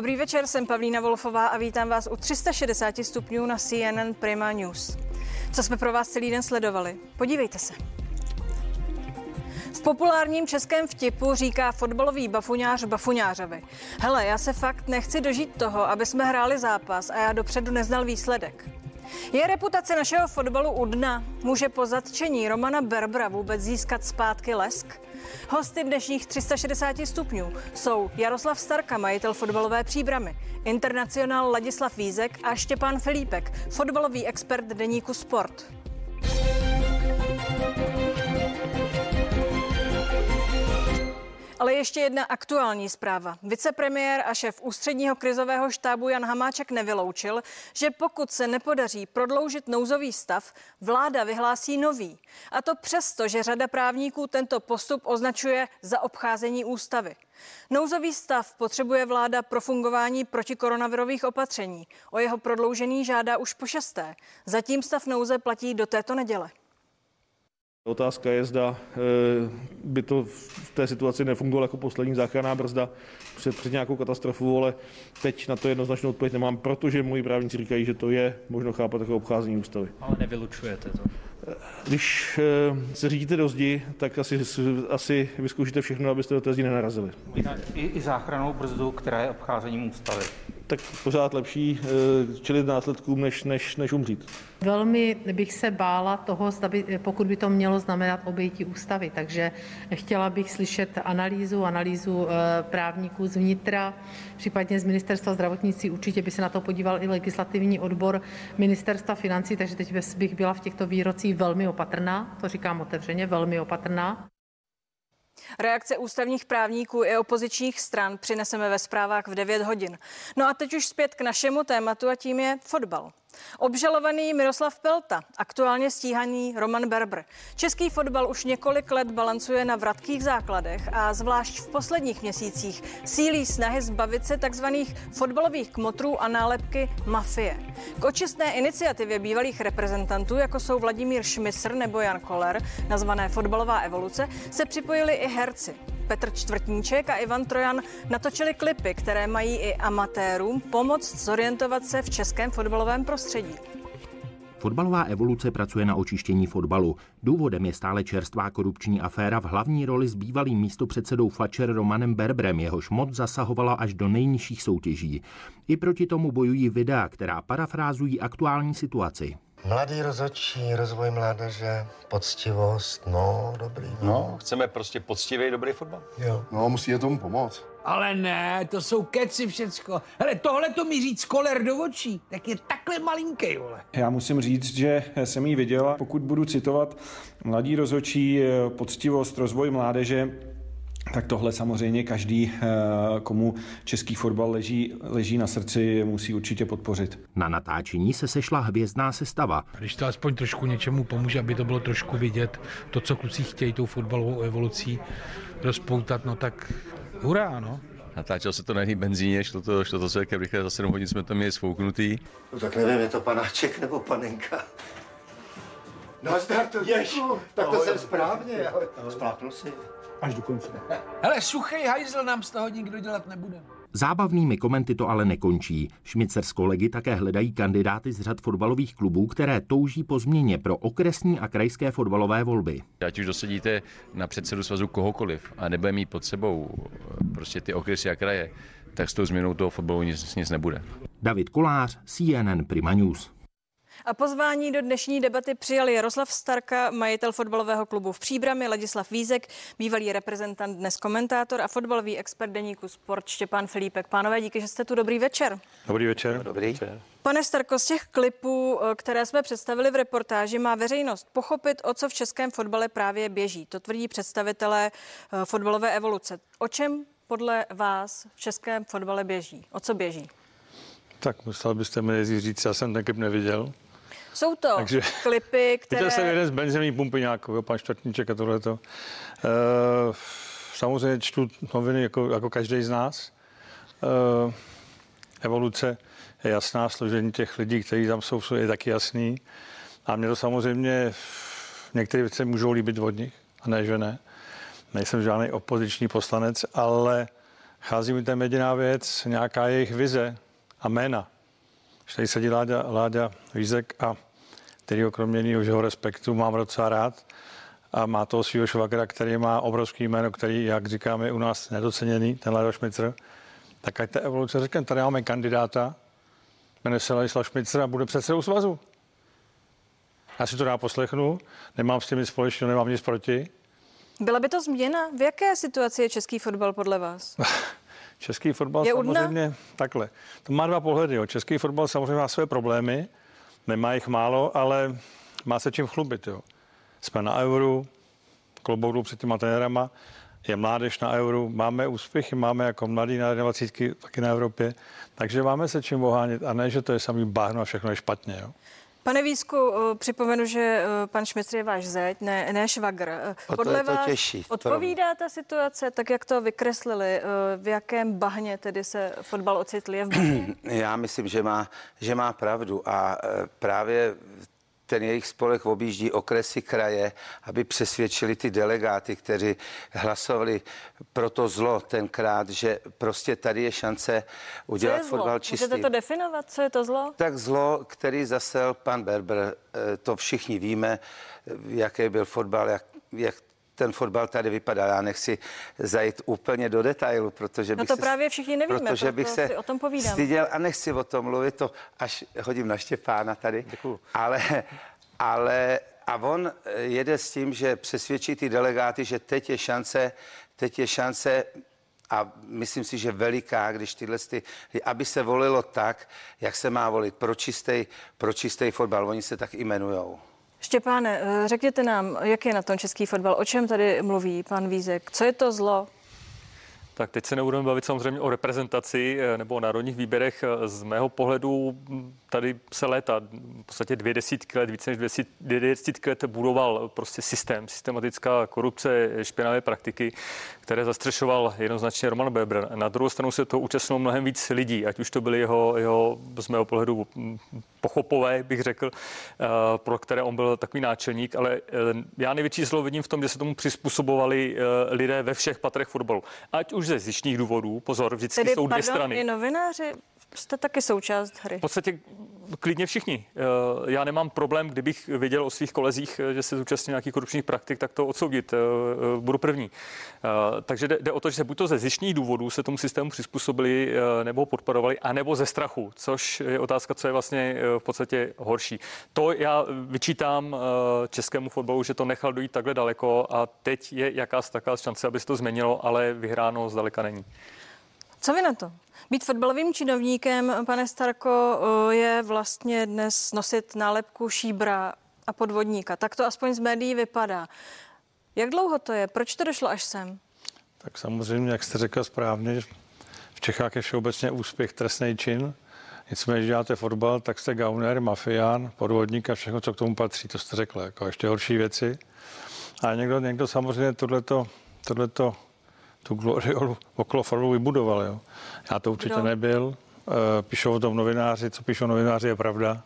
Dobrý večer, jsem Pavlína Wolfová a vítám vás u 360 stupňů na CNN Prima News. Co jsme pro vás celý den sledovali? Podívejte se. V populárním českém vtipu říká fotbalový bafuňář bafuňářovi. Hele, já se fakt nechci dožít toho, aby jsme hráli zápas a já dopředu neznal výsledek. Je reputace našeho fotbalu u dna? Může po zatčení Romana Berbra vůbec získat zpátky lesk? Hosty dnešních 360 stupňů jsou Jaroslav Starka, majitel fotbalové příbramy, internacionál Ladislav Vízek a Štěpán Filipek, fotbalový expert deníku Sport. Ale ještě jedna aktuální zpráva. Vicepremiér a šéf ústředního krizového štábu Jan Hamáček nevyloučil, že pokud se nepodaří prodloužit nouzový stav, vláda vyhlásí nový. A to přesto, že řada právníků tento postup označuje za obcházení ústavy. Nouzový stav potřebuje vláda pro fungování protikoronavirových opatření. O jeho prodloužení žádá už po šesté. Zatím stav nouze platí do této neděle. Otázka je, zda eh, by to v té situaci nefungovalo jako poslední záchranná brzda před, před nějakou katastrofou, ale teď na to jednoznačnou odpověď nemám, protože moji právníci říkají, že to je možno chápat jako obcházení ústavy. Ale nevylučujete to. Když eh, se řídíte do zdi, tak asi, asi vyzkoušíte všechno, abyste do té zdi nenarazili. I, i záchranou brzdu, která je obcházením ústavy. Tak pořád lepší eh, čelit následkům, než, než, než umřít. Velmi bych se bála toho, pokud by to mělo znamenat obejití ústavy. Takže chtěla bych slyšet analýzu, analýzu eh, právníků z vnitra, případně z ministerstva zdravotnictví. Určitě by se na to podíval i legislativní odbor ministerstva financí, takže teď bych byla v těchto výrocích velmi opatrná, to říkám otevřeně, velmi opatrná. Reakce ústavních právníků i opozičních stran přineseme ve zprávách v 9 hodin. No a teď už zpět k našemu tématu a tím je fotbal. Obžalovaný Miroslav Pelta, aktuálně stíhaný Roman Berber. Český fotbal už několik let balancuje na vratkých základech a zvlášť v posledních měsících sílí snahy zbavit se takzvaných fotbalových kmotrů a nálepky mafie. K očistné iniciativě bývalých reprezentantů, jako jsou Vladimír Šmisr nebo Jan Koller, nazvané fotbalová evoluce, se připojili i herci. Petr Čtvrtníček a Ivan Trojan natočili klipy, které mají i amatérům pomoct zorientovat se v českém fotbalovém prostředí. Fotbalová evoluce pracuje na očištění fotbalu. Důvodem je stále čerstvá korupční aféra v hlavní roli s bývalým místopředsedou Fletcher Romanem Berbrem, jehož moc zasahovala až do nejnižších soutěží. I proti tomu bojují videa, která parafrázují aktuální situaci. Mladý rozhodčí, rozvoj mládeže, poctivost, no, dobrý. No, no chceme prostě poctivý, dobrý fotbal. Jo. No, musí je tomu pomoct. Ale ne, to jsou keci všecko. Hele, tohle to mi říct koler do očí, tak je takhle malinký, vole. Já musím říct, že jsem ji viděla. Pokud budu citovat mladý rozhodčí, poctivost, rozvoj mládeže, tak tohle samozřejmě každý, eh, komu český fotbal leží, leží na srdci, musí určitě podpořit. Na natáčení se sešla hvězdná sestava. Když to aspoň trošku něčemu pomůže, aby to bylo trošku vidět, to, co kluci chtějí tou fotbalovou evolucí rozpoutat, no tak hurá, no. Natáčel se to na jedné benzíně, šlo to, šlo to celkem rychle, za 7 hodin jsme tam měli svouknutý. No tak nevím, je to panáček nebo panenka. Nazdar to, Jež, tak to jsem správně, ale splápnul si až do konce. Hele, suchý hajzl nám z toho nikdo dělat nebude. Zábavnými komenty to ale nekončí. Šmicer s kolegy také hledají kandidáty z řad fotbalových klubů, které touží po změně pro okresní a krajské fotbalové volby. Ať už dosadíte na předsedu svazu kohokoliv a nebude mít pod sebou prostě ty okresy a kraje, tak s tou změnou toho fotbalu nic, nic nebude. David Kolář, CNN Prima News. A pozvání do dnešní debaty přijal Jaroslav Starka, majitel fotbalového klubu v Příbrami, Ladislav Vízek, bývalý reprezentant, dnes komentátor a fotbalový expert deníku Sport Štěpán Filipek. Pánové, díky, že jste tu. Dobrý večer. Dobrý večer. Dobrý. večer. Pane Starko, z těch klipů, eh, které jsme představili v reportáži, má veřejnost pochopit, o co v českém fotbale právě běží. To tvrdí představitelé eh, fotbalové evoluce. O čem podle vás v českém fotbale běží? O co běží? Tak musel byste mi říct, já jsem ten klip neviděl. Jsou to Takže, klipy, které... Viděl jsem jeden z benzinní pumpy nějakou, pan Čtvrtníček a tohleto. Uh, samozřejmě čtu noviny jako, jako každý z nás. Uh, evoluce je jasná, složení těch lidí, kteří tam jsou, je taky jasný. A mě to samozřejmě některé věci můžou líbit od nich, a ne, že ne. Nejsem žádný opoziční poslanec, ale chází mi tam jediná věc, nějaká jejich vize a jména. Že tady sedí Láďa, Láďa Vízek a který kromě jiného, respektu, mám docela rád a má toho svého švagra, který má obrovský jméno, který, jak říkáme, je u nás nedoceněný, ten Lado Šmicr, tak ať ta evoluce řekne, tady máme kandidáta, jmenuje se Ladislav Šmicr a bude předsedou svazu. Já si to dá poslechnu, nemám s tím nic společného, nemám nic proti. Byla by to změna? V jaké situaci je český fotbal podle vás? Český fotbal Je samozřejmě udna? takhle. To má dva pohledy. Jo. Český fotbal samozřejmě má své problémy, nemá jich málo, ale má se čím chlubit. Jo. Jsme na euru, klobouk před těma trenérama, je mládež na euru, máme úspěchy, máme jako mladý na 21 taky na Evropě, takže máme se čím ohánět a ne, že to je samý báhno a všechno je špatně. Jo. Pane Výsku, eh, připomenu, že eh, pan Šmicr je váš zeď, ne, ne švagr. Eh, O to to těžší. odpovídá ta situace, tak jak to vykreslili, v jakém bahně tedy se fotbal ocitl? Je v bahně? Já myslím, že má, že má pravdu a právě ten jejich spolek objíždí okresy kraje, aby přesvědčili ty delegáty, kteří hlasovali pro to zlo tenkrát, že prostě tady je šance udělat fotbal čistý. Můžete to definovat, co je to zlo? Tak zlo, který zasel pan Berber, eh, to všichni víme, eh, jaký byl fotbal, jak, jak ten fotbal tady vypadá. Já nechci zajít úplně do detailu, protože No bych to se, právě všichni nevíme, protože bych proto se si o tom povídáme. styděl a nechci o tom mluvit, to až hodím na Štěpána tady. Děkuju. Ale, ale a on jede s tím, že přesvědčí ty delegáty, že teď je šance, teď je šance a myslím si, že veliká, když tyhle, ty, aby se volilo tak, jak se má volit pro čistý, pro čistý fotbal. Oni se tak jmenujou. Štěpáne, eh, řekněte nám, jak je na tom český fotbal, o čem tady mluví pan Vízek, co je to zlo? Tak teď se nebudeme bavit samozřejmě o reprezentaci eh, nebo o národních výběrech. Eh, Z mého pohledu hm, tady se léta, v podstatě dvě desítky let, více než dvě desít- dvě desítky let budoval prostě systém, systematická korupce, špinavé praktiky, které zastřešoval jednoznačně Roman Weber. Na druhou stranu se to účastnilo mnohem víc lidí, ať už to byly jeho, jeho z mého pohledu hm, pochopové, bych řekl, eh, pro které on byl takový náčelník, ale eh, já největší zlo vidím v tom, že se tomu přizpůsobovali eh, lidé ve všech patrech fotbalu. Ať už ze zjištních důvodů, pozor, vždycky Tedy, jsou dvě pardon, strany. i novináři jste taky součást hry. V podstatě klidně všichni. Eh, Já nemám problém, kdybych věděl o svých kolezích, eh, že se zúčastní nějakých korupčních praktik, tak to odsoudit. eh, Budu první. Takže jde, o to, že se buď to ze zjištních důvodů se tomu systému přizpůsobili nebo podporovali, anebo ze strachu, což je otázka, co je vlastně v podstatě horší. To já vyčítám českému fotbalu, že to nechal dojít takhle daleko a teď je jakási taká šance, aby se to změnilo, ale vyhráno zdaleka není. Co vy na to? Být fotbalovým činovníkem, pane Starko, eh, je vlastně dnes nosit nálepku šíbra a podvodníka. Tak to aspoň z médií vypadá. Jak dlouho to je? Proč to došlo až sem? Tak samozřejmě, jak jste řekl správně, v Čechách je všeobecně úspěch trestný čin. Nicméně, když děláte fotbal, tak jste gauner, mafián, podvodník a všechno, co k tomu patří. To jste řekl, jako ještě horší věci. A někdo, někdo samozřejmě tohleto, tohleto, tu gloriolu okolo fotbalu vybudoval. Jo. Já to určitě Kdo? nebyl. E, Píšou o tom novináři, co píšou novináři je pravda.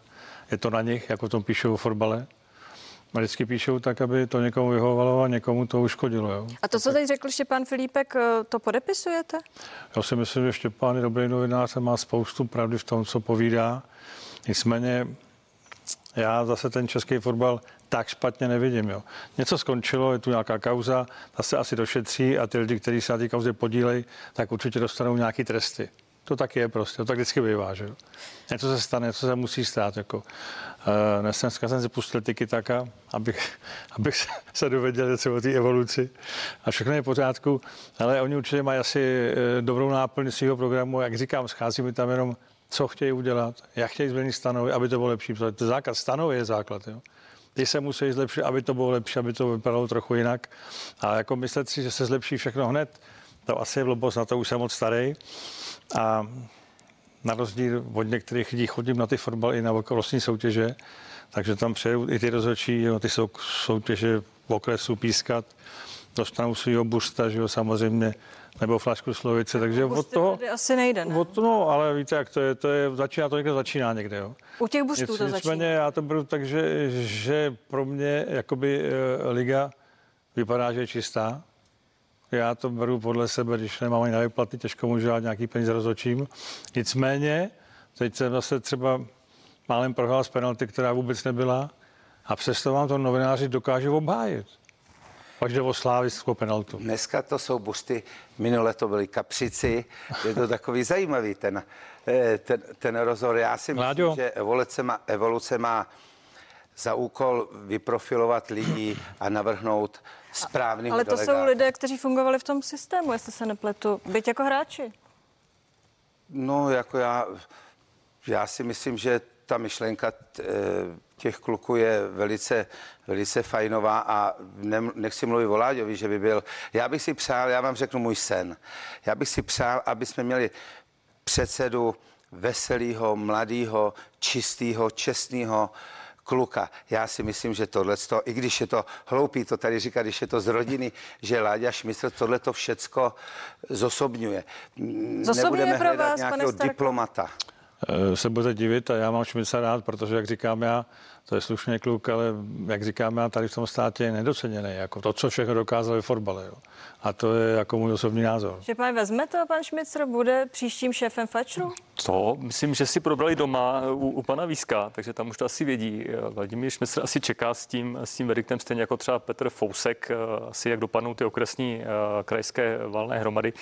Je to na nich, jako o tom píšou o fotbale. A vždycky píšou tak, aby to někomu vyhovovalo a někomu to uškodilo. Jo. A to, co teď řekl Štěpán Filipek, eh, to podepisujete? Já si myslím, že Štěpán je dobrý novinář a má spoustu pravdy v tom, co povídá. Nicméně já zase ten český fotbal tak špatně nevidím. Jo. Něco skončilo, je tu nějaká kauza, ta se asi došetří a ty lidi, kteří se na té kauze podílejí, tak určitě dostanou nějaký tresty. To tak je prostě, to tak vždycky bývá, že jo. Něco se stane, něco se musí stát, jako. Uh, dnes dneska jsem si pustil tiki taka, abych, abych se- se dověděl něco o té evoluci a všechno je v pořádku, ale oni určitě mají asi eh, dobrou náplň svého programu, jak říkám, schází mi tam jenom, co chtějí udělat, jak chtějí změnit stanovy, aby to bylo lepší, protože to základ stanovy je základ, jo. Ty se musí zlepšit, aby to bylo lepší, aby to vypadalo trochu jinak. A jako myslet si, že se zlepší všechno hned, to asi je blbost, na to už jsem moc starý. A na rozdíl od některých lidí chodím na ty fotbal i na okolostní soutěže, takže tam přijedou i ty rozhodčí, jo, ty sou, soutěže v okresu pískat, dostanou svýho busta, že jo, samozřejmě, nebo flašku slovice, takže od Busty toho, asi nejde, ne? od, no, ale víte, jak to je, to je, začíná to někde začíná někde, jo. U těch bustů to Nicméně začíná. já to beru tak, že, že pro mě jakoby eh, liga vypadá, že je čistá. já to beru podle sebe, když nemám ani na vyplaty, těžko můžu dát nějaký peníze rozhodčím. Nicméně, teď jsem zase třeba málem prohrál z penalty, která vůbec nebyla a přesto vám to novináři dokážou obhájit. Až jde o slávickou penaltu. Dneska to jsou busty, minule to byly kapřici, je to takový zajímavý ten, eh, ten, ten rozhor. Já si myslím, Láďo. že evoluce má, evoluce má za úkol vyprofilovat lidi a navrhnout správný Ale to jsou lidé, kteří fungovali v tom systému, jestli se nepletu, byť jako hráči. No, jako já, já si myslím, že ta myšlenka eh, těch kluků je velice, velice fajnová a ne, nechci mluvit o Láďovi, že by byl. Já bych si přál, já vám řeknu můj sen. Já bych si přál, aby jsme měli předsedu veselého, mladého, čistého, čestného kluka. Já si myslím, že tohle, i když je to hloupý to tady říkat, když je to z rodiny, že Láďa Šmysl tohle to všecko zosobňuje. Zosobňuje Nebudeme pro hledat vás, pane nějakého diplomata. Eh, se budete divit a já mám Šmica rád, protože jak říkám já, to je slušný kluk, ale jak říkám já, tady v tom státě je nedoceněný, jako to, co všechno dokázal ve fotbale. Jo. A to je jako můj osobní názor. Že pan vezme to, pan Šmicr bude příštím šéfem Fletcheru? To myslím, že si probrali doma u, u pana Víska, takže tam už to asi vědí. Vladimír Šmysl asi čeká s tím, s tím verdiktem, stejně jako třeba Petr Fousek, eh, asi jak dopadnou ty okresní eh, krajské valné hromady,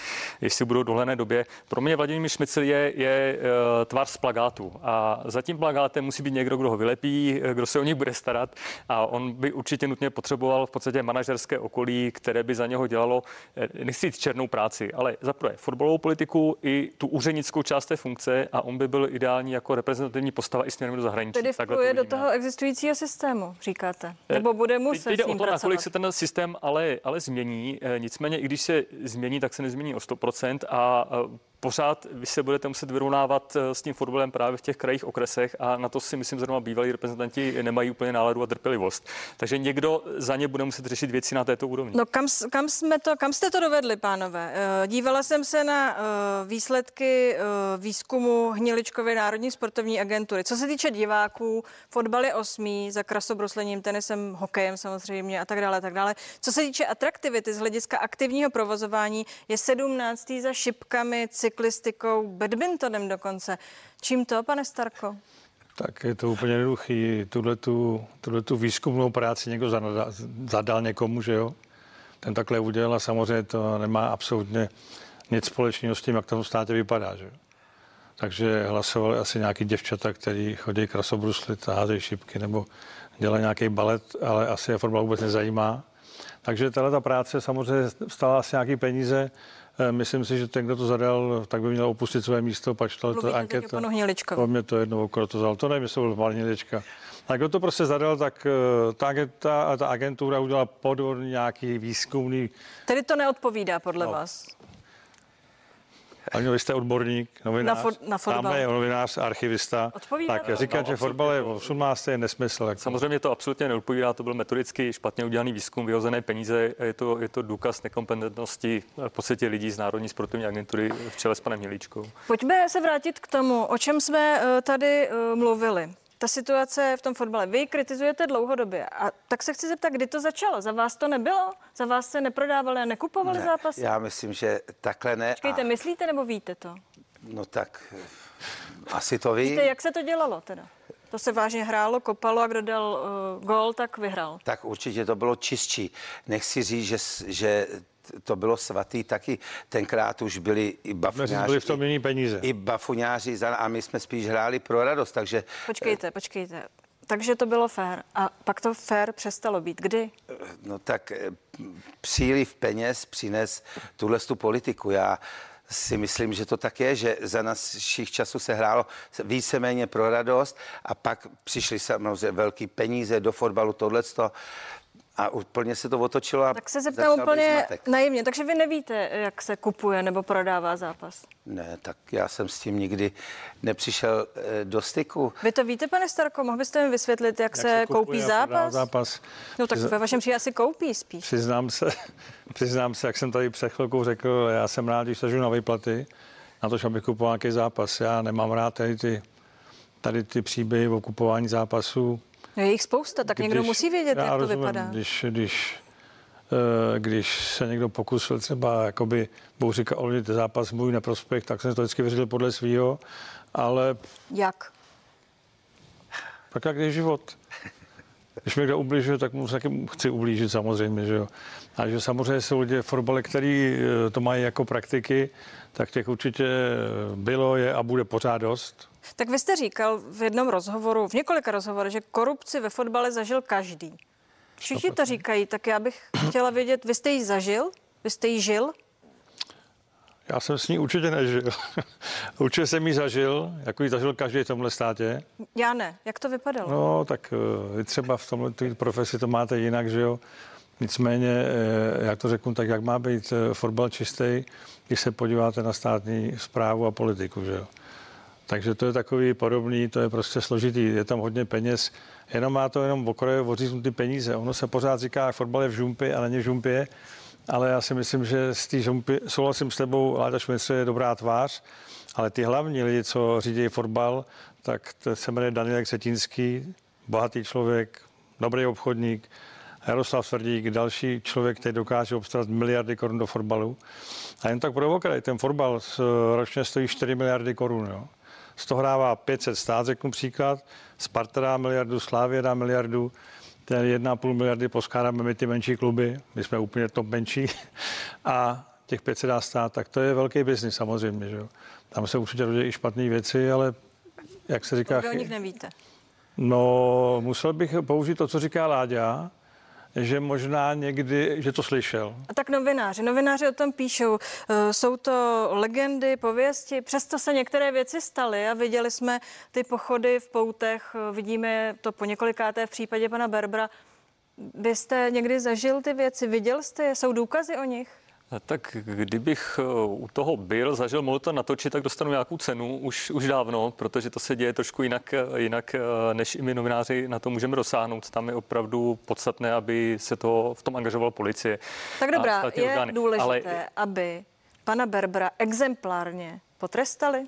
jestli budou v dohledné době. Pro mě Vladimír Šmysl je, je eh, tvář z plagátu a za tím plagátem musí být někdo, kdo ho vylepí, kdo se o něj bude starat a on by určitě nutně potřeboval v podstatě manažerské okolí, které by za něho dělalo, eh, nechci říct černou práci, ale za prvé fotbalovou politiku i tu úřednickou část té funkce a on by byl ideální jako reprezentativní postava i směrem do zahraničí. Tedy to vpluje do toho existujícího systému, říkáte? Nebo bude muset Teď jde s o to, pracovat? nakolik se ten systém ale, ale změní. Eh, Nicméně, i když se změní, tak se nezmění o 100% a eh, pořád vy se budete muset vyrovnávat eh, s tím fotbalem právě v těch krajích, okresech a na to si myslím, zrovna bývalí reprezentanti nemají úplně náladu a trpělivost. Takže někdo za ně bude muset řešit věci na této úrovni. No kam, kam, jsme to, kam jste to dovedli, pánové? Eh, Dívala jsem se na eh, výsledky výzkumu Hniličkovy Národní sportovní agentury. Co se týče diváků, fotbal je osmý, za krasobruslením, tenisem, hokejem samozřejmě a tak dále, a tak dále. Co se týče atraktivity z hlediska aktivního provozování, je sedmnáctý za šipkami, cyklistikou, badmintonem dokonce. Čím to, pane Starko? Tak je to úplně jednoduchý. Tuhle tu, výzkumnou práci někdo zadal, zadal někomu, že jo? Ten takhle udělal a samozřejmě to nemá absolutně nic společného s tím, jak to v státě vypadá, že jo? Takže hlasovali asi nějaký děvčata, který chodí krasobruslit a házejí šipky nebo dělají nějaký balet, ale asi je fotbal vůbec nezajímá. Takže tahle ta práce samozřejmě stála asi nějaký peníze. Eh, Myslím si, že ten, kdo to zadal, tak by měl opustit své místo, pač to, Mluvíte to anketa. panu mě to jedno okolo to vzal. To nevím, jestli byl pan Hnilička. A kdo to prostě zadal, tak eh, ta, agenta, ta agentura udělala podvodný nějaký výzkumný Tedy to neodpovídá podle No. vás. Ale vy jste odborník, novinář. Na fot- na fotbal. Tamhle je novinář, archivista. Odpovídá tak to? říkat, že fotbal je 18. je nesmysl. Jako. Samozřejmě to absolutně neodpovídá, to byl metodicky špatně udělaný výzkum, vyhozené peníze, je to, je to důkaz nekompetentnosti v podstatě lidí z Národní sportovní agentury v čele s panem Mělíčkou. Pojďme se vrátit k tomu, o čem jsme eh, tady eh, mluvili. Ta situace v tom fotbale. Vy kritizujete dlouhodobě. A tak se chci zeptat, kdy to začalo? Za vás to nebylo? Za vás se neprodávali a nekupovali Ne, zápasy? Já myslím, že takhle ne. Počkejte, A, myslíte nebo víte to? no tak eh, asi to ví. Víte, jak se to dělalo teda? To se vážně hrálo, kopalo a kdo dal uh, gol, tak vyhrál. Tak určitě to bylo čistší. Nechci říct, že, že to bylo svatý, taky tenkrát už byli i bafuňáři. byli v tom jiný peníze. I bafuňáři za- a my jsme spíš hráli pro radost, takže Počkejte, počkejte. Takže to bylo fér. A pak to fér přestalo být. Kdy? no tak eh, příliv peněz přines tuhle tu politiku. Já si myslím, že to tak je, že za našich časů se hrálo víceméně pro radost a pak přišly samozřejmě velký peníze do fotbalu, tohleto a úplně se to otočilo. A Tak se zeptám úplně naivně. Takže vy nevíte, jak se kupuje nebo prodává zápas? Ne, tak já jsem s tím nikdy nepřišel eh, do styku. Vy to víte, pane Starko? Mohl byste mi vysvětlit, jak, Jak se, koupí zápas? zápas. No tak Přizna- ve vašem případě asi koupí spíš. Přiznám se, přiznám se, jak jsem tady před chvilkou řekl, já jsem rád, když sežu na výplaty, na to, aby kupoval nějaký zápas. Já nemám rád tady ty, tady ty příběhy o kupování zápasů. No je jich spousta, tak někdo musí vědět, jak to rozumím, vypadá. Když, když eh, když se někdo pokusil třeba jakoby Bouřika ovlivnit zápas můj neprospěch, tak jsem to vždycky vyřešil podle svého, ale Jak? tak jak je život. Když mi kdo ubližuje, tak mu taky chci ublížit samozřejmě, že jo. A že samozřejmě jsou lidé v fotbale, který eh, to mají jako praktiky, tak těch určitě bylo, je a bude pořád dost. Tak vy jste říkal v jednom rozhovoru, v několika rozhovorech, že korupci ve fotbale zažil každý. Všichni to říkají, tak já bych chtěla vědět, vy jste ji zažil? Vy jste ji žil? Já jsem s ní určitě nežil. určitě jsem ji zažil, jako ji zažil každý v tomhle státě. Já ne. Jak to vypadalo? No, tak eh, vy třeba v tomhle profesi to máte jinak, že jo. Nicméně, eh, jak to řeknu, tak jak má být eh, fotbal čistý, když se podíváte na státní zprávu a politiku, že jo. Takže to je takový podobný, to je prostě složitý, je tam hodně peněz, jenom má to jenom v okraji oříznutý peníze. Ono se pořád říká, že fotbal je v žumpě a není v žumpě, ale já si myslím, že z té žumpy, souhlasím s tebou, Láďa Šmice je dobrá tvář, ale ty hlavní lidi, co řídí fotbal, tak to se jmenuje Daniel Ksetínský, bohatý člověk, dobrý obchodník, Jaroslav Svrdík, další člověk, který dokáže obstarat miliardy korun do fotbalu. A jen tak pro okraj, ten fotbal ročně stojí 4 miliardy korun. Jo. Z toho hrává 500 stát, řeknu příklad, Sparta dá miliardu, Slávě dá miliardu, ten 1,5 miliardy poskládáme my ty menší kluby, my jsme úplně top menší a těch 500 dá stát, tak to je velký biznis samozřejmě. Že jo. Tam se určitě rodí i špatné věci, ale jak se říká... Vy o nich nevíte. No, musel bych použít to, co říká Láďa, že možná někdy, že to slyšel. A tak novináři, novináři o tom píšou. Eh, Jsou to legendy, pověsti, přesto se některé věci staly a viděli jsme ty pochody v poutech, eh, vidíme to po několikáté v případě pana Berbra. Vy jste někdy zažil ty věci, viděl jste je, jsou důkazy o nich? Tak kdybych eh, u toho byl, zažil, mohl to natočit, tak dostanu nějakou cenu už, už dávno, protože to se děje trošku jinak, eh, jinak, eh, než i my novináři na to můžeme dosáhnout. Tam je opravdu podstatné, aby se to v tom angažovala policie. Tak dobrá, a je orgány. důležité, Ale aby pana Berbra exemplárně potrestali?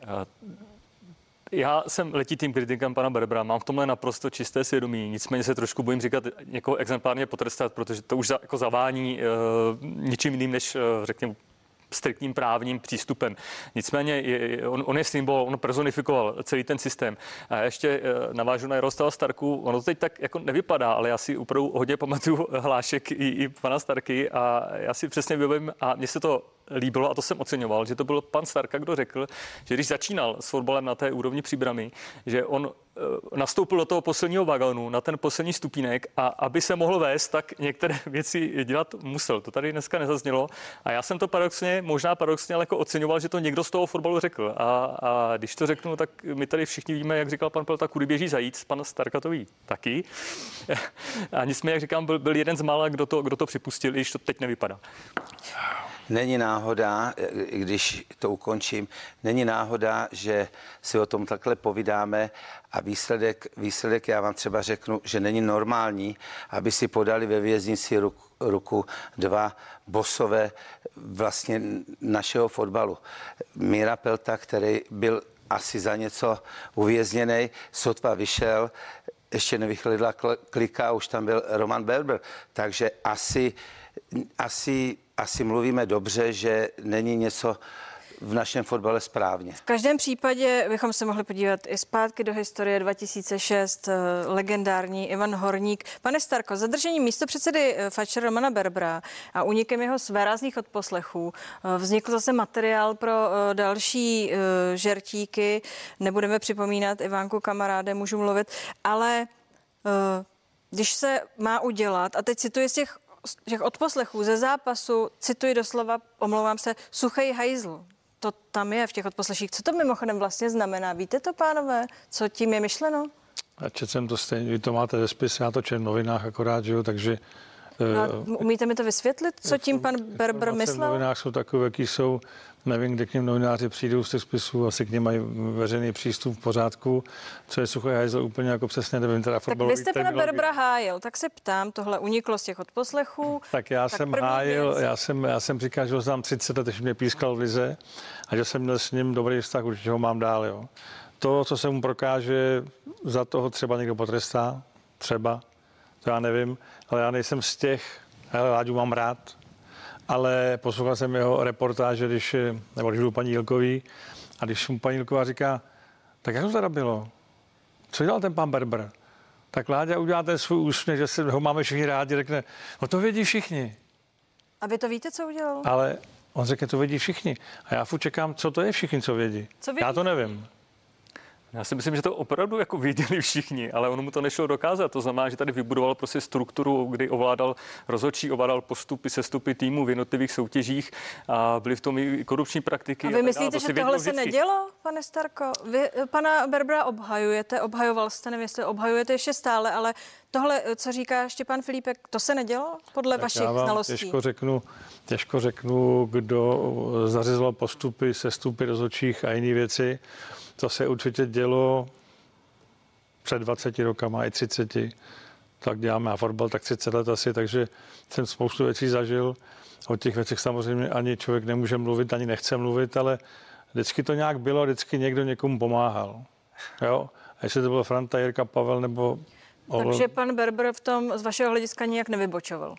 Já jsem letitým kritikem pana Berbra, mám v tomhle naprosto čisté svědomí, nicméně se trošku bojím říkat někoho exemplárně potrestat, protože to už za, jako zavání uh, ničím jiným než, uh, řekněme, striktním právním přístupem. Nicméně je, on, on je symbol, on personifikoval celý ten systém. A ještě eh, navážu na Jaroslava Starku, ono to teď tak jako nevypadá, ale já si opravdu hodně pamatuju hlášek i, i pana Starky a já si přesně vybavím a mně se to líbilo a to jsem oceňoval, že to byl pan Starka, kdo řekl, že když začínal s fotbalem na té úrovni příbramy, že on eh, nastoupil do toho posledního vagónu, na ten poslední stupínek a aby se mohl vést, tak některé věci dělat musel. To tady dneska nezaznělo a já jsem to paradoxně, možná paradoxně, ale jako oceňoval, že to někdo z toho fotbalu řekl. A, a když to řeknu, tak my tady všichni víme, jak říkal pan Pelta, kudy běží zajíc, pan Starka to ví taky. A nicméně, jak říkám, byl, byl jeden z mála, kdo to, kdo to připustil, i když to teď nevypadá. Není náhoda, i když to ukončím, není náhoda, že si o tom takhle povídáme a výsledek, výsledek já vám třeba řeknu, že není normální, aby si podali ve věznici ruku, ruku dva bosové vlastně našeho fotbalu. Míra Pelta, který byl asi za něco uvězněný, sotva vyšel, ještě nevychlidla klika, už tam byl Roman Berber, takže asi, asi asi mluvíme dobře, že není něco v našem fotbale správně. V každém případě bychom se mohli podívat i zpátky do historie 2006, eh, legendární Ivan Horník. Pane Starko, zadržení místo předsedy eh, Fatscher Romana Berbra a unikem jeho svérázných odposlechů eh, vznikl zase materiál pro další žertíky. Nebudeme připomínat Ivánku kamaráde, můžu mluvit, ale když se má udělat, a teď cituji z těch těch odposlechů ze zápasu, cituji doslova, omlouvám se, suchej hajzl. To tam je v těch odposleších. Co to mimochodem vlastně znamená? Víte to, pánové? Co tím je myšleno? Já četl jsem to stejně, vy to máte ve spise, já to četl v novinách akorát, že jo, takže... No, umíte mi to vysvětlit, co tím pan Berber myslel? V novinách jsou takové, jaký jsou Nevím, kde k něm novináři přijdou z těch spisů, asi k něm mají veřejný přístup v pořádku. Co je suchý hajzl, úplně jako přesně nevím. Teda tak vy jste pana Berbra hájil, tak se ptám, tohle uniklo z těch odposlechů. Tak já tak jsem hájil, já jsem, já jsem říkal, že ho znám 30 let, když mě pískal v Lize a že jsem měl s ním dobrý vztah, určitě ho mám dál. Jo. To, co se mu prokáže, za toho třeba někdo potrestá, třeba, to já nevím, ale já nejsem z těch hele, Láďu mám rád, ale poslouchal jsem jeho reportáže, když, nebo když byl paní Jilkový, a když mu paní Jilková říká, tak jak to teda bylo? Co dělal ten pan Berber? Tak Láďa udělá ten svůj úsměv, že se ho máme všichni rádi, řekne, no to vědí všichni. A vy to víte, co udělal? Ale on řekne, to vědí všichni. A já furt čekám, co to je všichni, co vědí. Co vědí? Já to nevím. Já si myslím, že to opravdu jako věděli všichni, ale ono mu to nešlo dokázat. To znamená, že tady vybudoval prostě strukturu, kdy ovládal rozhodčí, ovládal postupy, sestupy týmu v jednotlivých soutěžích a byly v tom i korupční praktiky. A vy dále. myslíte, To že tohle se vždycky. nedělo, pane Starko? Vy pana Berbera obhajujete, obhajoval jste, nevím, jestli obhajujete ještě stále, ale tohle, co říká Štěpán Filipek, to se nedělo podle Tak vašich já vám znalostí? Těžko řeknu, těžko řeknu, kdo zařizoval postupy, sestupy rozhodčích a jiné věci. To se určitě dělo před 20 rokama i 30. Tak děláme a fotbal tak 30 let asi, takže jsem spoustu věcí zažil. O těch věcech samozřejmě ani člověk nemůže mluvit, ani nechce mluvit, ale vždycky to nějak bylo, vždycky někdo někomu pomáhal. Jo? A jestli to byl Franta, Jirka, Pavel nebo Takže pan Berber v tom z vašeho hlediska nijak nevybočoval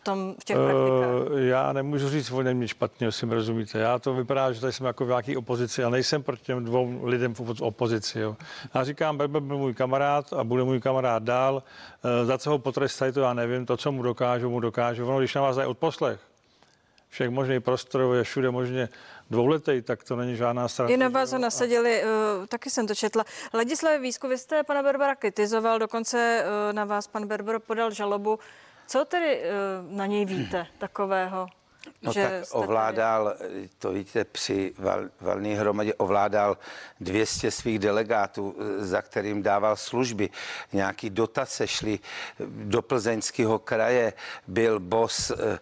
v, tom, v těch praktikách. Uh, já nemůžu říct o něm nic špatně, jestli mi rozumíte. Já to vypadá, že tady jsme jako v nějaký opozici, ale nejsem proti těm dvou lidem v opozici. Jo. Já říkám, Berber byl můj kamarád a bude můj kamarád dál. Uh, za co ho potrestají, to já nevím. To, co mu dokážu, mu dokážu. Ono, když na vás dají odposlech, všech možných prostorů je všude možně dvouletý, tak to není žádná strana. I na vás ho nasadili, uh, taky jsem to četla. Ladislav Výsku, vy jste pana Berbera kritizoval, dokonce uh, na vás pan Berber podal žalobu. Co tedy uh, na něj víte takového? No že tak jste tady- ovládal, to víte, při val, valné hromadě ovládal 200 svých delegátů, za kterým dával služby. Nějaký dotace šly do plzeňského kraje. Byl bos eh,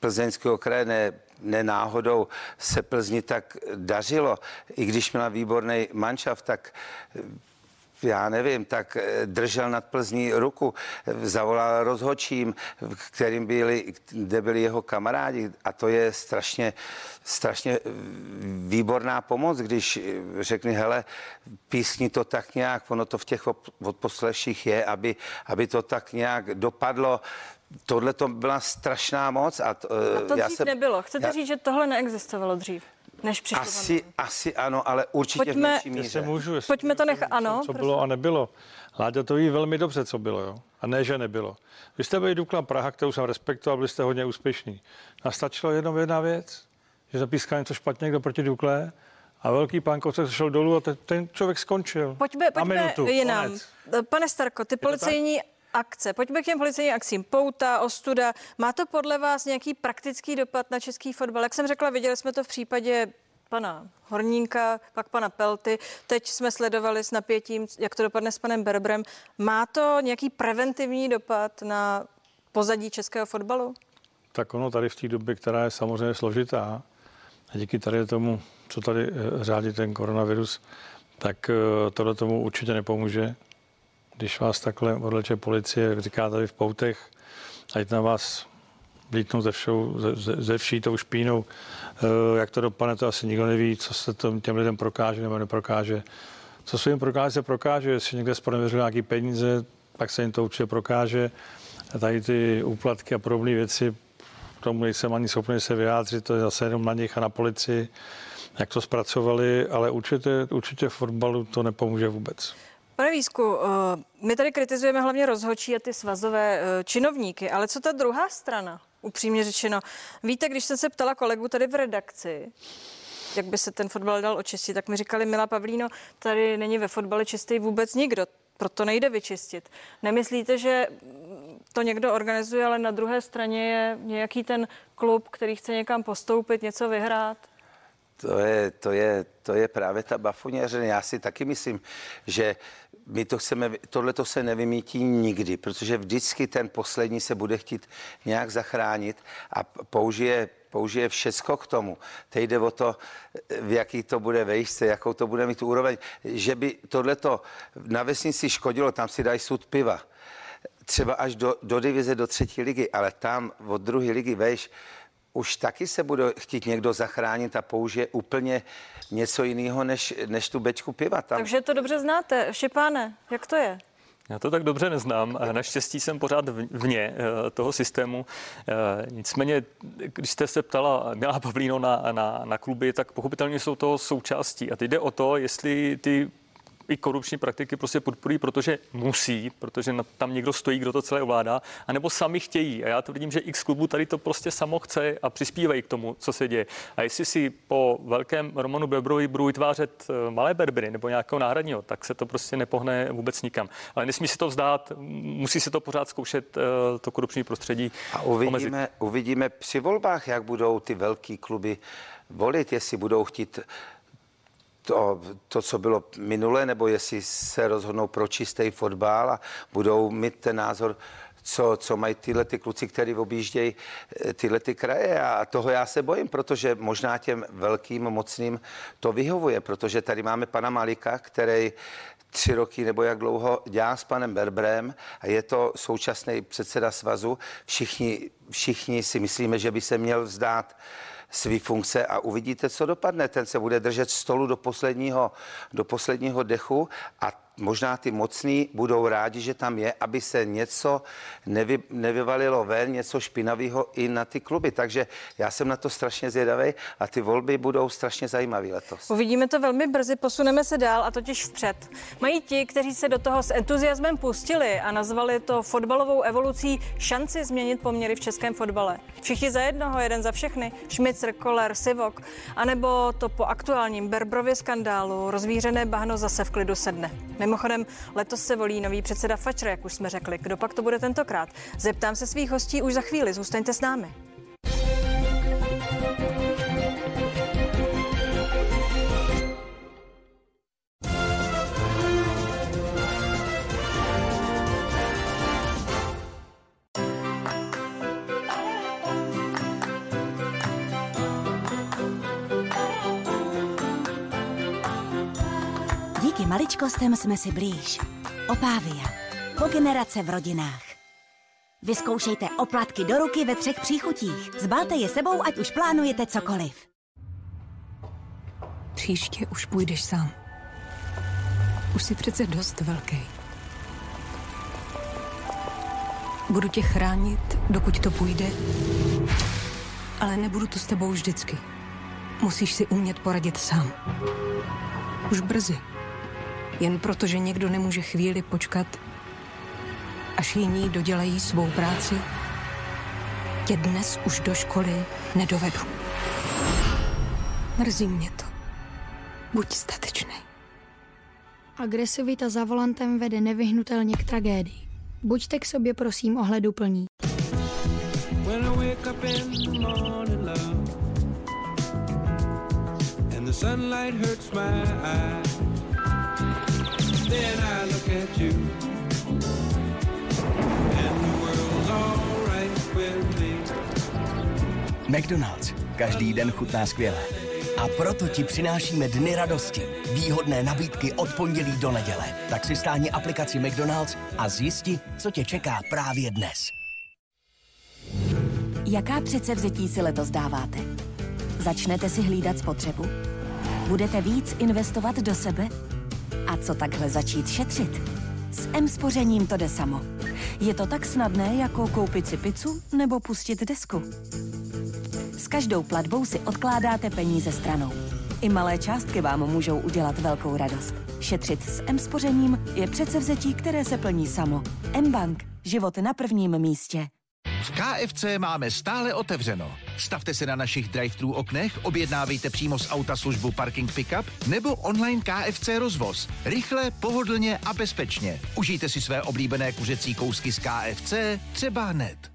plzeňského kraje, ne, ne náhodou se Plzni tak dařilo. I když měla výborný manšaft, tak já nevím, tak eh, držel nad Plzní ruku, eh, zavolal rozhodčím, v kterým byli, kde byli jeho kamarádi a to je strašně, strašně eh, výborná pomoc, když řekne, hele, písni to tak nějak, ono to v těch odposleších je, aby, aby to tak nějak dopadlo. Tohle to byla strašná moc. A, to, A to já dřív jsem- nebylo. Chcete já- říct, že tohle neexistovalo dřív? Než přišlo Asi, asi ano, ale určitě Pojďme- v menší míře. Můžu, jestli Pojďme to nechat, ano. co prosím. bylo a nebylo. Láďa to ví velmi dobře, co bylo, jo? A ne, že nebylo. Vy jste byli Dukla Praha, kterou jsem respektoval, byli jste hodně úspěšní. A stačilo jenom jedna věc, že zapískal něco špatně někdo proti Dukle a velký pán Kocek šel dolů a ten, ten člověk skončil. Pojďme, pojďme minutu, jinam. konec. Pane Starko, ty policejní akce, pojďme k těm policejním akcím. Pouta, ostuda. Má to podle vás nějaký praktický dopad na český fotbal? Jak jsem řekla, viděli jsme to v případě pana Horníka, pak pana Pelty. Teď jsme sledovali s napětím, jak to dopadne s panem Berbrem. Má to nějaký preventivní dopad na pozadí českého fotbalu? Tak ono tady v té době, která je samozřejmě složitá, a díky tady tomu, co tady eh, řádí ten koronavirus, tak eh, tohle tomu určitě nepomůže. Když vás takhle odleče policie, říká tady v poutech, ať na vás vlítnou ze, všou, ze, ze, vší tou špínou. Eh, Jak to dopadne, to asi nikdo neví, co se tom, těm lidem prokáže nebo neprokáže. Co se jim prokáže, se prokáže. Jestli někde spronevěřil nějaký peníze, tak se jim to určitě prokáže. A tady ty úplatky a podobné věci, k tomu nejsem ani schopný se vyjádřit, to je zase jenom na nich a na policii, jak to zpracovali, ale určitě, určitě fotbalu to nepomůže vůbec. Pane Výsku, eh, my tady kritizujeme hlavně rozhodčí a ty svazové eh, činovníky, ale co ta druhá strana, upřímně řečeno? Víte, když jsem se ptala kolegu tady v redakci, jak by se ten fotbal dal očistit, tak mi říkali, Mila Pavlíno, tady není ve fotbale čistý vůbec nikdo, proto nejde vyčistit. Nemyslíte, že to někdo organizuje, ale na druhé straně je nějaký ten klub, který chce někam postoupit, něco vyhrát? To je, to je, to je právě ta bafoněřina. Já si taky myslím, že my to chceme, tohle to se nevymítí nikdy, protože vždycky ten poslední se bude chtít nějak zachránit a použije použije všecko k tomu. Teď jde o to, v jaký to bude vejšce, jakou to bude mít úroveň. Že by tohleto na vesnici škodilo, tam si dají sud piva. Třeba až do, do divize, do třetí ligy, ale tam od druhé ligy vejš, už taky se bude chtít někdo zachránit a použije úplně něco jiného, než, než tu bečku piva. Tam Takže to dobře znáte. Šepáne, jak to je? Já to tak dobře neznám. Naštěstí jsem pořád vně eh, toho systému. Eh, nicméně, když jste se ptala Milá Pavlíno na, na, na kluby, tak pochopitelně jsou to součástí. A teď jde o to, jestli ty i korupční praktiky prostě podporují, protože musí, protože tam někdo stojí, kdo to celé ovládá, anebo sami chtějí. A já tvrdím, že X klubu tady to prostě samo chce a přispívají k tomu, co se děje. A jestli si po velkém Romanu Bebrovi budou vytvářet eh, malé berbery nebo nějakého náhradního, tak se to prostě nepohne vůbec nikam. Ale nesmí se to vzdát, musí se to pořád zkoušet eh, to korupční prostředí. A uvidíme, uvidíme při volbách, jak budou ty velké kluby volit, jestli budou chtít to, to, co bylo minule, nebo jestli se rozhodnou pro čistý fotbal a budou mít ten názor, co, co mají tyhle ty kluci, kteří objíždějí eh, tyhle ty kraje a toho já se bojím, protože možná těm velkým, mocným to vyhovuje, protože tady máme pana Malika, který tři roky nebo jak dlouho dělá s panem Berbrem a je to současný předseda svazu. Všichni, všichni si myslíme, že by se měl vzdát své funkce a uvidíte, co dopadne. Ten se bude držet stolu do posledního, do posledního dechu a možná ty mocní budou rádi, že tam je, aby se něco nevy, nevyvalilo ven, něco špinavého i na ty kluby. Takže já jsem na to strašně zvědavý a ty volby budou strašně zajímavé letos. Uvidíme to velmi brzy, posuneme se dál a totiž vpřed. Mají ti, kteří se do toho s entuziasmem pustili a nazvali to fotbalovou evolucí šanci změnit poměry v českém fotbale. Všichni za jednoho, jeden za všechny, Šmicr, Koller, Sivok, anebo to po aktuálním Berbrově skandálu rozvířené bahno zase v klidu sedne. Mimochodem, letos se volí nový předseda Fačr, jak už jsme řekli. Kdo pak to bude tentokrát? Zeptám se svých hostí už za chvíli. Zůstaňte s námi. Maličkostem jsme si blíž. Opávia. Po generace v rodinách. Vyzkoušejte oplatky do ruky ve třech příchutích. Zbalte je sebou, ať už plánujete cokoliv. Příště už půjdeš sám. Už jsi přece dost velký. Budu tě chránit, dokud to půjde, ale nebudu tu s tebou vždycky. Musíš si umět poradit sám. Už brzy. Jen proto, že někdo nemůže chvíli počkat, až jiní dodělají svou práci, tě dnes už do školy nedovedu. Mrzí mě to. Buď statečný. Agresivita za volantem vede nevyhnutelně k tragédii. Buďte k sobě prosím ohleduplní. When then I look at you, and the world's alright with me. McDonald's. Každý den chutná skvěle. A proto ti přinášíme dny radosti. Výhodné nabídky od pondělí do neděle. Tak si stáhni aplikaci McDonald's a zjisti, co tě čeká právě dnes. Jaká předsevzetí si letos dáváte? Začnete si hlídat spotřebu? Budete víc investovat do sebe? A co takhle začít šetřit? S M-spořením to jde samo. Je to tak snadné, jako koupit si pizzu nebo pustit desku. S každou platbou si odkládáte peníze stranou. I malé částky vám můžou udělat velkou radost. Šetřit s M-spořením je přece které se plní samo. M-Bank. Život na prvním místě. V KFC máme stále otevřeno. Stavte se na našich drive-thru oknech, objednávejte přímo z auta službu Parking Pickup nebo online KFC rozvoz. Rychle, pohodlně a bezpečně. Užijte si své oblíbené kuřecí kousky z KFC třeba hned.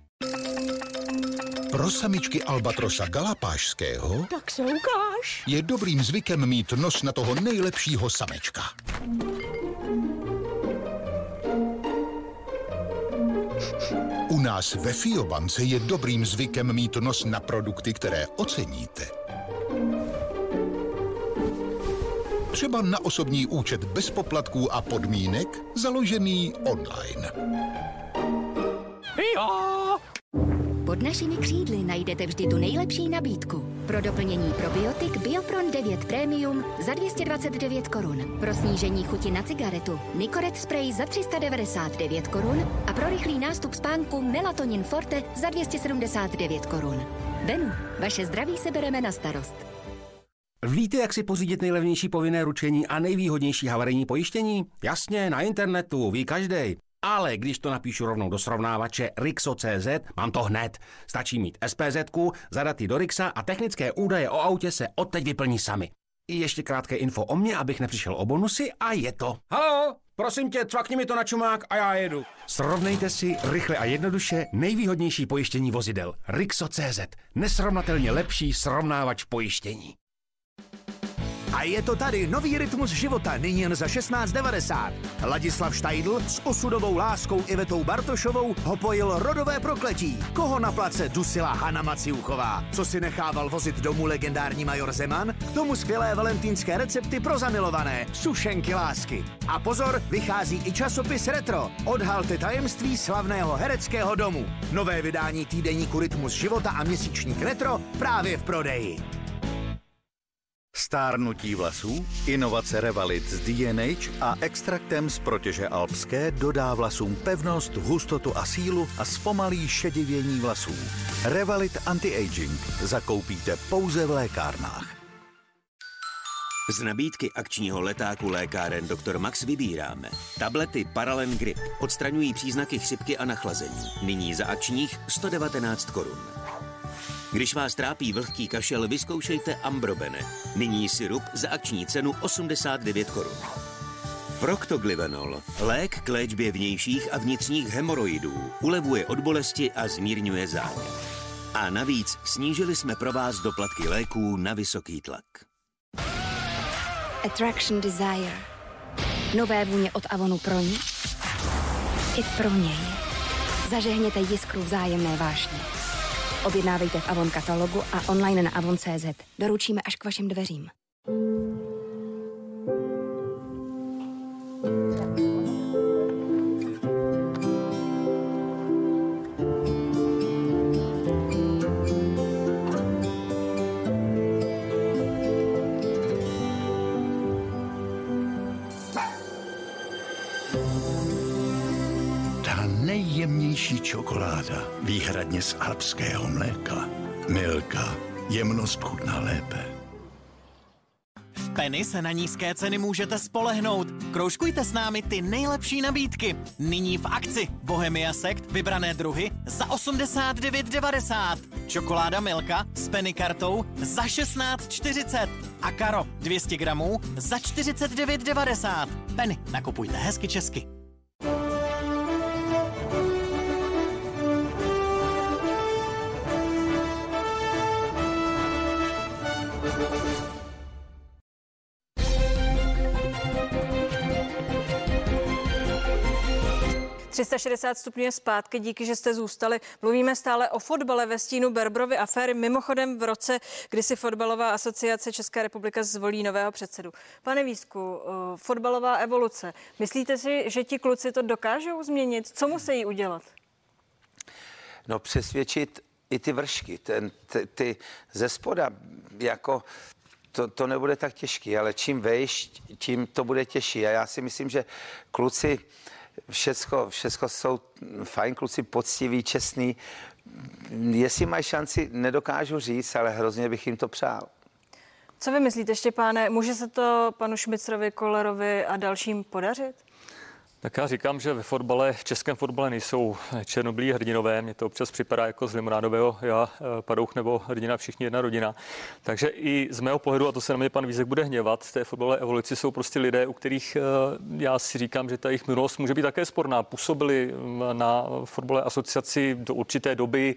Pro samičky Albatrosa galapášského tak se ukáž. je dobrým zvykem mít nos na toho nejlepšího samečka. U nás ve Fiobance je dobrým zvykem mít nos na produkty, které oceníte. Třeba na osobní účet bez poplatků a podmínek, založený online. Jo! Pod našimi křídly najdete vždy tu nejlepší nabídku. Pro doplnění probiotik Biopron 9 Premium za 229 korun. Pro snížení chuti na cigaretu Nicoret Spray za 399 korun a pro rychlý nástup spánku Melatonin Forte za 279 korun. Benu, vaše zdraví se bereme na starost. Víte, jak si pořídit nejlevnější povinné ručení a nejvýhodnější havarijní pojištění? Jasně, na internetu, ví každý. Ale když to napíšu rovnou do srovnávače Rixo.cz, mám to hned. Stačí mít SPZ, zadat do Rixa a technické údaje o autě se odteď vyplní sami. I ještě krátké info o mně, abych nepřišel o bonusy a je to. Halo, prosím tě, cvakni mi to na čumák a já jedu. Srovnejte si rychle a jednoduše nejvýhodnější pojištění vozidel. Rixo.cz. Nesrovnatelně lepší srovnávač pojištění. A je to tady nový rytmus života, nyní jen za 16,90. Ladislav Štajdl s osudovou láskou Ivetou Bartošovou ho pojil rodové prokletí. Koho na place dusila Hana Maciuchová? Co si nechával vozit domů legendární major Zeman? K tomu skvělé valentýnské recepty pro zamilované. Sušenky lásky. A pozor, vychází i časopis Retro. Odhalte tajemství slavného hereckého domu. Nové vydání týdeníku Rytmus života a měsíčník Retro právě v prodeji. Stárnutí vlasů, inovace Revalit z DNH a extraktem z protěže alpské dodá vlasům pevnost, hustotu a sílu a zpomalí šedivění vlasů. Revalit Anti-Aging zakoupíte pouze v lékárnách. Z nabídky akčního letáku lékáren Dr. Max vybíráme. Tablety Paralen Grip odstraňují příznaky chřipky a nachlazení. Nyní za akčních 119 korun. Když vás trápí vlhký kašel, vyzkoušejte Ambrobene. Nyní sirup za akční cenu 89 korun. Proctoglyvenol, lék k léčbě vnějších a vnitřních hemoroidů, ulevuje od bolesti a zmírňuje zánět. A navíc snížili jsme pro vás doplatky léků na vysoký tlak. Attraction Desire. Nové vůně od Avonu pro ní i pro něj. Zažehněte jiskru vzájemné vášně. Objednávejte v Avon katalogu a online na avon.cz. Doručíme až k vašim dveřím. Výhradně z alpského mléka. Milka. Jemnost chutná lépe. V Penny se na nízké ceny můžete spolehnout. Kroužkujte s námi ty nejlepší nabídky. Nyní v akci Bohemia Sekt vybrané druhy za 89,90. Čokoláda Milka s Penny kartou za 16,40. A Karo 200 gramů za 49,90. Penny, nakupujte hezky česky. – 360 stupňů zpátky, díky, že jste zůstali. Mluvíme stále o fotbale ve stínu Berbrovy aféry. Mimochodem v roce, kdy si fotbalová asociace České republika zvolí nového předsedu. Pane Výsku, eh, fotbalová evoluce. Myslíte si, že ti kluci to dokážou změnit? Co musí udělat? No přesvědčit i ty vršky, ten, ty, ty ze spoda, jako to, to nebude tak těžký, ale čím vejš, tím to bude těžší. A já si myslím, že kluci všecko, všecko jsou fajn kluci, poctiví, čestní. Jestli mají šanci, nedokážu říct, ale hrozně bych jim to přál. Co vy myslíte, Štěpáne, může se to panu Šmicrovi, Kolerovi a dalším podařit? Tak já říkám, že ve fotbale, v českém fotbale nejsou černobílí hrdinové. Mně to občas připadá jako z Limonádového já, eh, Padouch nebo hrdina všichni jedna rodina. Takže i z mého pohledu, a to se na mě pan Vízek bude hněvat, v té fotbalové evoluci jsou prostě lidé, u kterých eh, já si říkám, že ta jejich minulost může být také sporná. Působili na fotbalové asociaci do určité doby,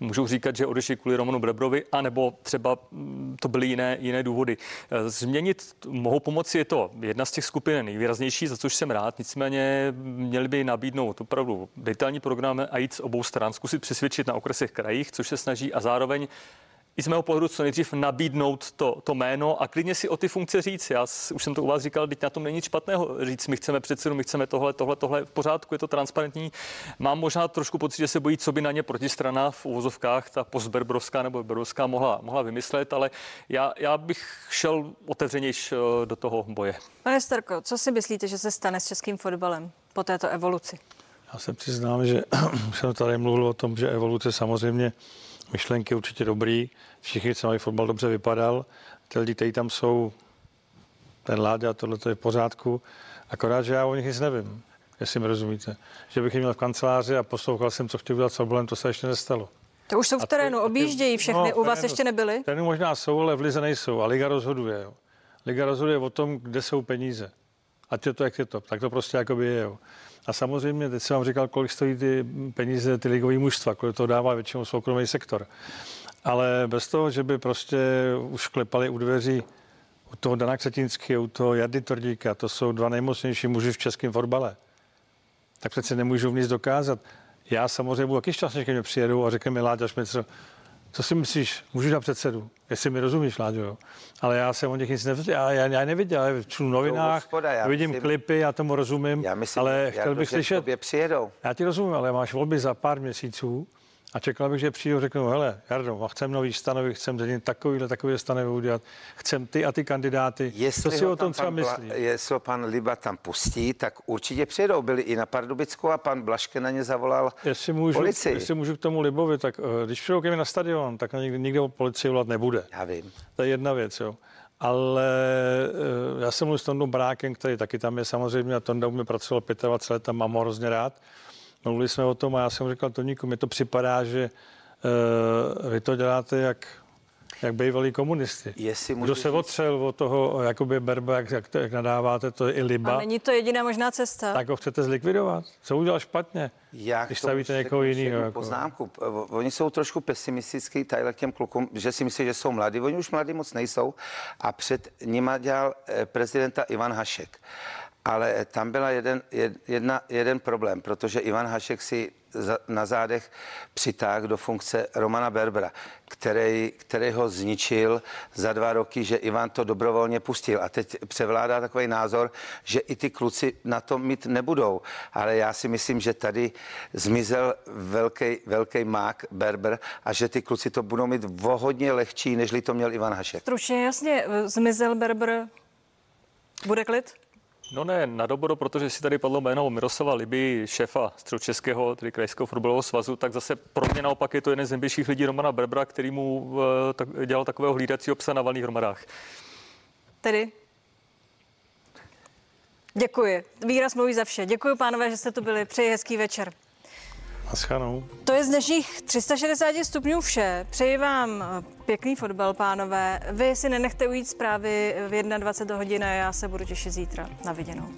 můžou říkat, že odešli kvůli Romanu Brebrovi, anebo třeba mm, to byly jiné, jiné důvody. Eh, změnit mohou pomoci, je to jedna z těch skupin nejvýraznější, za což jsem rád, nicméně měli by nabídnout opravdu detailní program a jít z obou stran, zkusit přesvědčit na okresech krajích, což se snaží a zároveň i z mého pohledu co nejdřív nabídnout to, to jméno a klidně si o ty funkce říct. Já už jsem to u vás říkal, teď na tom není nic špatného říct, my chceme předsedu, my chceme tohle, tohle, tohle v pořádku, je to transparentní. Mám možná trošku pocit, že se bojí, co by na ně protistrana v uvozovkách, ta postberbrovská nebo berbrovská mohla, mohla vymyslet, ale já, já bych šel otevřenější eh, do toho boje. Pane Starko, co si myslíte, že se stane s českým fotbalem po této evoluci? Já se přiznám, že už jsem tady mluvil o tom, že evoluce samozřejmě myšlenky určitě dobrý. Všichni chceme, aby fotbal dobře vypadal. Ty lidi, kteří tam jsou, ten Láďa, tohle to je v pořádku. Akorát, že já o nich nic nevím, jestli mi rozumíte. Že bych je měl v kanceláři a poslouchal jsem, co chtěl udělat s to se ještě nestalo. To už jsou v terénu, objíždějí všechny, no, u vás ještě nebyly? Terénu možná jsou, ale v Lize nejsou a Liga rozhoduje. Jo. Liga rozhoduje o tom, kde jsou peníze. Ať je to, jak je to. Tak to prostě jakoby je. Jo. A samozřejmě, teď jsem vám říkal, kolik stojí ty peníze, ty ligové mužstva, kolik to dává většinou soukromý sektor. Ale bez toho, že by prostě už klepali u dveří u toho Dana Ksetinského, u toho Jardy Tvrdíka, to jsou dva nejmocnější muži v českém fotbale, tak přece nemůžu nic dokázat. Já samozřejmě budu taky šťastný, když mě přijedou a řekne mi Láďa Šmicr, co si myslíš, můžu dát předsedu, jestli mi rozumíš, Láďo, jo. Ale já jsem o nich nic neviděl, já, já, já neviděl, já čtu v novinách, hospoda, já vidím myslím, klipy, já tomu rozumím, já myslím, ale chtěl bych slyšet, přijedou. já ti rozumím, ale máš volby za pár měsíců a čekal bych, že přijdu řeknu, hele, Jardo, a chcem nový stanovy, chcem zděnit takovýhle, takový stanovy udělat, chcem ty a ty kandidáty. Jestli Co si o tom třeba myslí? Jestli ho pan Liba tam pustí, tak určitě přijedou. Byli i na Pardubickou a pan Blaške na ně zavolal jestli můžu, policii. Jestli můžu k tomu Libovi, tak uh, když přijdou ke na stadion, tak nikdy, nikde o policii volat nebude. Já vím. To je jedna věc, jo. Ale uh, já jsem mluvil s Tondou Brákem, který taky tam je samozřejmě a Tonda u mě pracoval 25 let a mám ho hrozně rád. Mluvili jsme o tom a já jsem říkal Toníku, mi to připadá, že uh, vy to děláte jak, jak bývalí komunisti. Jestli Kdo se otřel od toho, jakoby Berba, jak, jak, to, jak nadáváte, to je i Liba. A není to jediná možná cesta. Tak ho chcete zlikvidovat? Co udělal špatně? Jak když stavíte někoho jiného. Jako... Poznámku. Oni jsou trošku pesimistický tady k těm klukům, že si myslí, že jsou mladí. Oni už mladí moc nejsou. A před nima dělal eh, prezidenta Ivan Hašek. Ale tam byla jeden, jedna, jeden problém, protože Ivan Hašek si na zádech přitáhl do funkce Romana Berbera, který, který ho zničil za dva roky, že Ivan to dobrovolně pustil. A teď převládá takový názor, že i ty kluci na to mít nebudou. Ale já si myslím, že tady zmizel velký, velký mák Berber a že ty kluci to budou mít vohodně lehčí, nežli to měl Ivan Hašek. Stručně, jasně, zmizel Berber. Bude klid? No ne, na dobro, protože si tady padlo jméno Miroslava Liby, šéfa středočeského, tedy krajského fotbalového svazu, tak zase pro mě naopak je to jeden z nejbližších lidí Romana Berbra, který mu uh, tak, dělal takového hlídacího psa na valných hromadách. Tedy? Děkuji. Výraz mluví za vše. Děkuji, pánové, že jste tu byli. Přeji hezký večer. Naschanou. To je z dnešních 360 stupňů vše. Přeji vám eh, pěkný fotbal, pánové. Vy si nenechte ujít zprávy v 21 hodin a já se budu těšit zítra. Na viděnou.